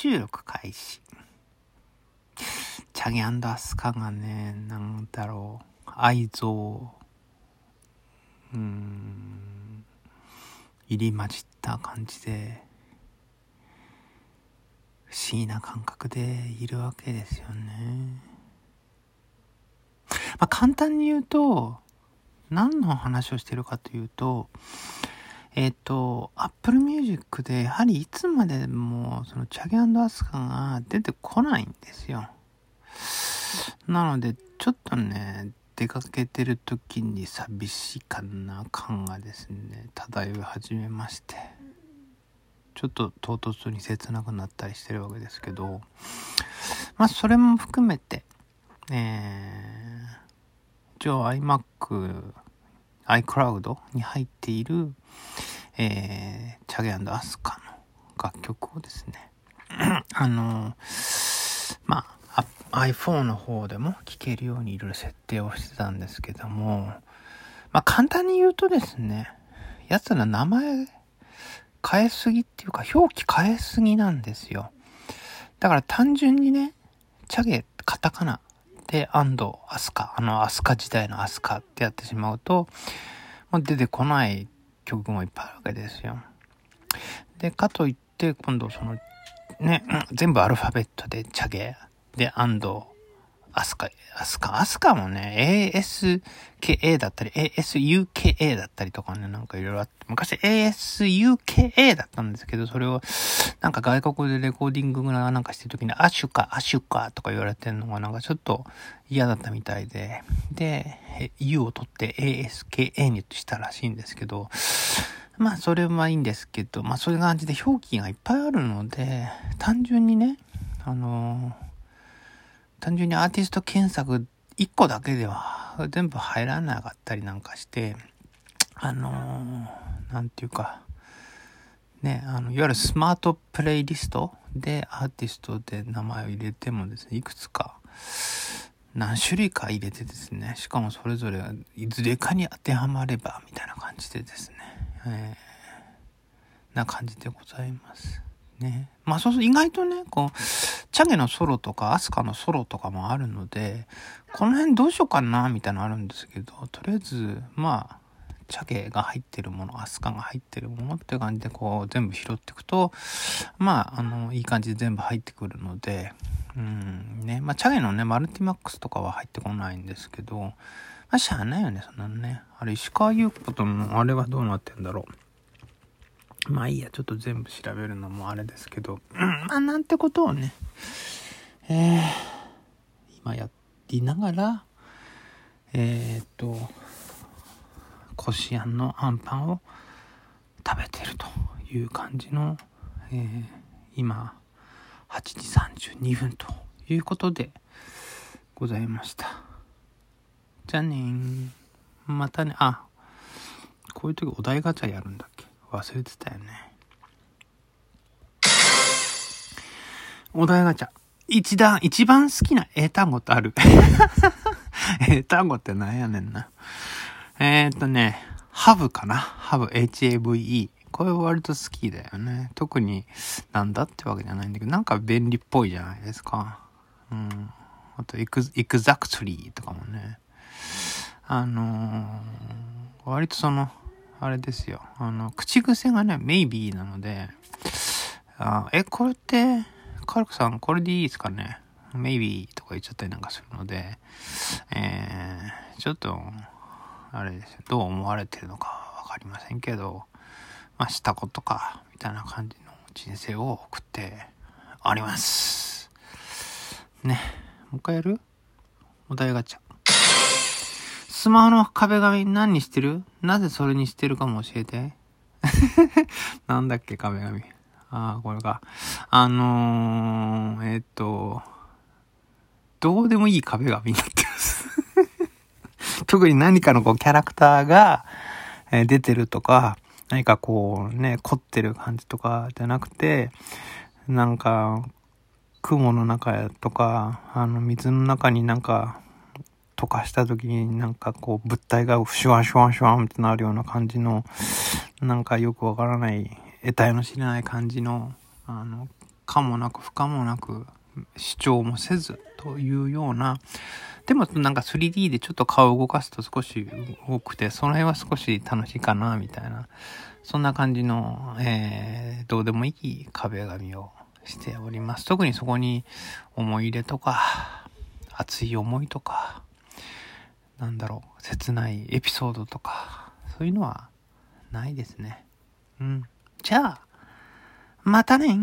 収録開始。チャゲアスカがね、なんだろう、愛憎、うん、入り混じった感じで、不思議な感覚でいるわけですよね。まあ、簡単に言うと、何の話をしてるかというと、えっ、と、Apple Music で、やはりいつまでも、その、チャゲアスカが出てこないんですよ。なので、ちょっとね、出かけてる時に寂しかな感がですね、漂い始めまして、ちょっと唐突に切なくなったりしてるわけですけど、まあ、それも含めて、えー、一応 iMac、iCloud に入っている、えー、チャゲアスカの楽曲をですね、あのまあ、iPhone の方でも聴けるようにいろいろ設定をしてたんですけども、まあ、簡単に言うとですね、やつら名前変えすぎっていうか、表記変えすぎなんですよ。だから単純にね、チャゲ、カタカナで、アンド、アスカ、あの、アスカ時代のアスカってやってしまうと、もう出てこない曲もいっぱいあるわけですよ。で、かといって、今度その、ね、全部アルファベットで、チャゲ、で、アンド、アスカ、アスカ、アスカもね、ASKA だったり、ASUKA だったりとかね、なんかいろいろあって、昔 ASUKA だったんですけど、それを、なんか外国でレコーディングがなんかしてる時に、アシュカ、アシュカとか言われてるのがなんかちょっと嫌だったみたいで、で、U を取って ASKA にしたらしいんですけど、まあそれはいいんですけど、まあそういう感じで表記がいっぱいあるので、単純にね、あのー単純にアーティスト検索1個だけでは全部入らなかったりなんかして、あのー、なんていうか、ね、あの、いわゆるスマートプレイリストでアーティストで名前を入れてもですね、いくつか、何種類か入れてですね、しかもそれぞれいずれかに当てはまれば、みたいな感じでですね、えー、な感じでございます。ね。まあそうすると意外とね、こう、チャゲのソロとかアスカのソロとかもあるので、この辺どうしようかな、みたいなのあるんですけど、とりあえず、まあ、チャゲが入ってるもの、アスカが入ってるものって感じでこう全部拾っていくと、まあ、あの、いい感じで全部入ってくるので、うんね、まあ、チャゲのね、マルティマックスとかは入ってこないんですけど、まあ、しゃあないよね、そんなのね。あれ、石川優子との、あれはどうなってんだろう。まあいいや、ちょっと全部調べるのもあれですけど、うん、まあなんてことをね、えー、今やりながら、えー、っと、こしあんのあんパンを食べてるという感じの、えー、今、8時32分ということでございました。じゃあねー。またね、あ、こういう時お題ガチャやるんだっけ？忘れてたよね。お題ガチャ。一段、一番好きな英単語ってある？英単語ってなんやねんな。えー、っとね、ハブかな？ハブ、HAVE。これ割と好きだよね。特になんだってわけじゃないんだけど、なんか便利っぽいじゃないですか。うん。あと、エク、エクザクトリーとかもね。あのー、割とその、あれですよ。あの、口癖がね、maybe なので、あえ、これって、カルクさん、これでいいですかね ?maybe とか言っちゃったりなんかするので、えー、ちょっと、あれですよ。どう思われてるのかわかりませんけど、まあ、したことか、みたいな感じの人生を送っております。ね。もう一回やる？お題ガチャ。スマホの壁紙何にしてる？なぜそれにしてるかも教えて。なんだっけ、壁紙。ああ、これか。あのー、えっ、と、どうでもいい壁紙になってます。特に何かのこうキャラクターが、え、出てるとか、何かこうね、凝ってる感じとかじゃなくて、なんか、雲の中とか、あの、水の中になんか、溶かした時になんかこう物体がシュワンシュワンシュワンってなるような感じの、なんかよくわからない、得体の知れない感じの、あの、可もなく不可もなく主張もせずというような、でもなんか 3D でちょっと顔を動かすと少し多くて、その辺は少し楽しいかな、みたいな、そんな感じの、えー、どうでもいい壁紙をしております。特にそこに思い入れとか、熱い思いとか、なんだろう、切ないエピソードとか、そういうのはないですね。うん。じゃあ、またね